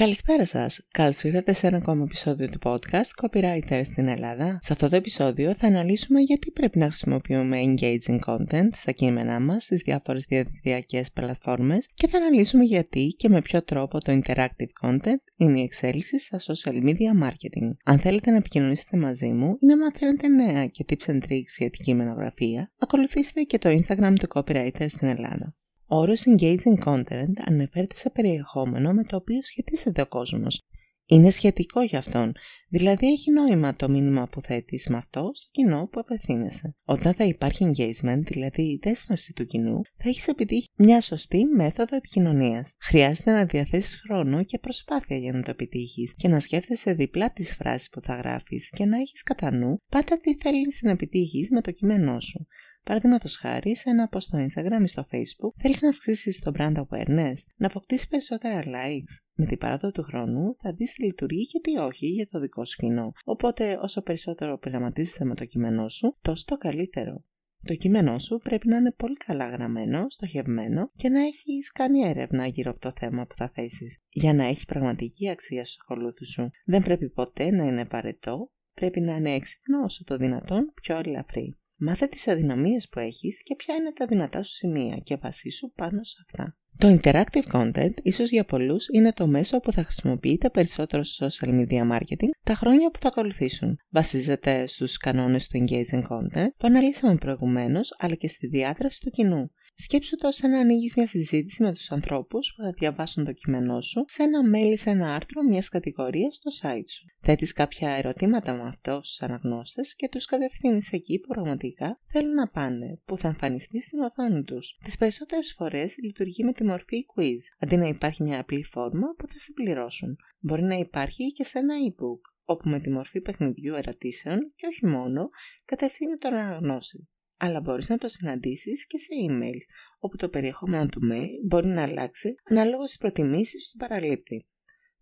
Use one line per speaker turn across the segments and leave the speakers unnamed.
Καλησπέρα σας. Καλώς ήρθατε σε ένα ακόμα επεισόδιο του podcast Copywriter στην Ελλάδα. Σε αυτό το επεισόδιο θα αναλύσουμε γιατί πρέπει να χρησιμοποιούμε engaging content στα κείμενά μας στις διάφορες διαδικτυακές πλατφόρμες και θα αναλύσουμε γιατί και με ποιο τρόπο το interactive content είναι η εξέλιξη στα social media marketing. Αν θέλετε να επικοινωνήσετε μαζί μου ή να μαθαίνετε νέα και tips and tricks για την κείμενογραφία, ακολουθήστε και το Instagram του Copywriter στην Ελλάδα. Ο όρος engaging content αναφέρεται σε περιεχόμενο με το οποίο σχετίζεται ο κόσμος. Είναι σχετικό για αυτόν, δηλαδή έχει νόημα το μήνυμα που θέτεις με αυτό στο κοινό που απευθύνεσαι. Όταν θα υπάρχει engagement, δηλαδή η δέσμευση του κοινού, θα έχεις επιτύχει μια σωστή μέθοδο επικοινωνίας. Χρειάζεται να διαθέσεις χρόνο και προσπάθεια για να το επιτύχεις και να σκέφτεσαι διπλά τις φράσεις που θα γράφεις και να έχεις κατά νου πάντα τι θέλεις να επιτύχεις με το κείμενό σου. Παραδείγματος χάρη, σε ένα post στο Instagram ή στο Facebook, θέλεις να αυξήσεις το brand awareness, να αποκτήσεις περισσότερα likes. Με την παράδοση του χρόνου θα δεις τι λειτουργεί και τι όχι για το δικό σου κοινό. Οπότε, όσο περισσότερο πειραματίζεσαι με το κείμενό σου, τόσο το καλύτερο. Το κείμενό σου πρέπει να είναι πολύ καλά γραμμένο, στοχευμένο και να έχεις κάνει έρευνα γύρω από το θέμα που θα θέσεις, για να έχει πραγματική αξία στους ακολούθους σου. Δεν πρέπει ποτέ να είναι παρετό, πρέπει να είναι έξυπνο όσο το δυνατόν πιο ελαφρύ. Μάθε τις αδυναμίες που έχεις και ποια είναι τα δυνατά σου σημεία και βασίσου πάνω σε αυτά. Το interactive content ίσως για πολλούς είναι το μέσο που θα χρησιμοποιείτε περισσότερο στο social media marketing τα χρόνια που θα ακολουθήσουν. Βασίζεται στους κανόνες του engaging content που αναλύσαμε προηγουμένως αλλά και στη διάδραση του κοινού. Σκέψου το σαν να ανοίγεις μια συζήτηση με τους ανθρώπους που θα διαβάσουν το κείμενό σου σε ένα mail σε ένα άρθρο μιας κατηγορίας στο site σου. Θέτεις κάποια ερωτήματα με αυτό στους αναγνώστες και τους κατευθύνεις εκεί που πραγματικά θέλουν να πάνε, που θα εμφανιστεί στην οθόνη τους. Τις περισσότερες φορές λειτουργεί με τη μορφή quiz, αντί να υπάρχει μια απλή φόρμα που θα συμπληρώσουν. Μπορεί να υπάρχει και σε ένα e-book, όπου με τη μορφή παιχνιδιού ερωτήσεων και όχι μόνο κατευθύνει τον αναγνώστη αλλά μπορείς να το συναντήσεις και σε emails, όπου το περιεχόμενο του mail μπορεί να αλλάξει ανάλογα στις προτιμήσεις του παραλήπτη.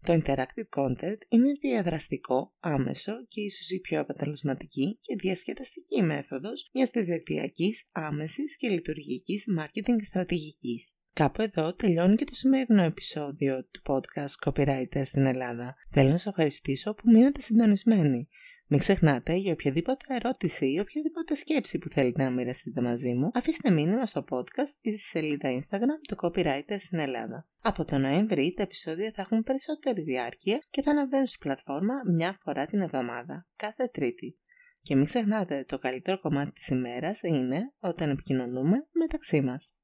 Το interactive content είναι διαδραστικό, άμεσο και ίσως η πιο αποτελεσματική και διασκεδαστική μέθοδος μιας διαδικτυακής, άμεσης και λειτουργικής marketing στρατηγικής. Κάπου εδώ τελειώνει και το σημερινό επεισόδιο του podcast Copywriter στην Ελλάδα. Θέλω να σας ευχαριστήσω που μείνατε συντονισμένοι. Μην ξεχνάτε για οποιαδήποτε ερώτηση ή οποιαδήποτε σκέψη που θέλετε να μοιραστείτε μαζί μου, αφήστε μήνυμα στο podcast ή στη σελίδα Instagram του Copywriter στην Ελλάδα. Από τον Νοέμβρη τα επεισόδια θα έχουν περισσότερη διάρκεια και θα αναβαίνουν στη πλατφόρμα μια φορά την εβδομάδα, κάθε Τρίτη. Και μην ξεχνάτε, το καλύτερο κομμάτι της ημέρας είναι όταν επικοινωνούμε μεταξύ μας.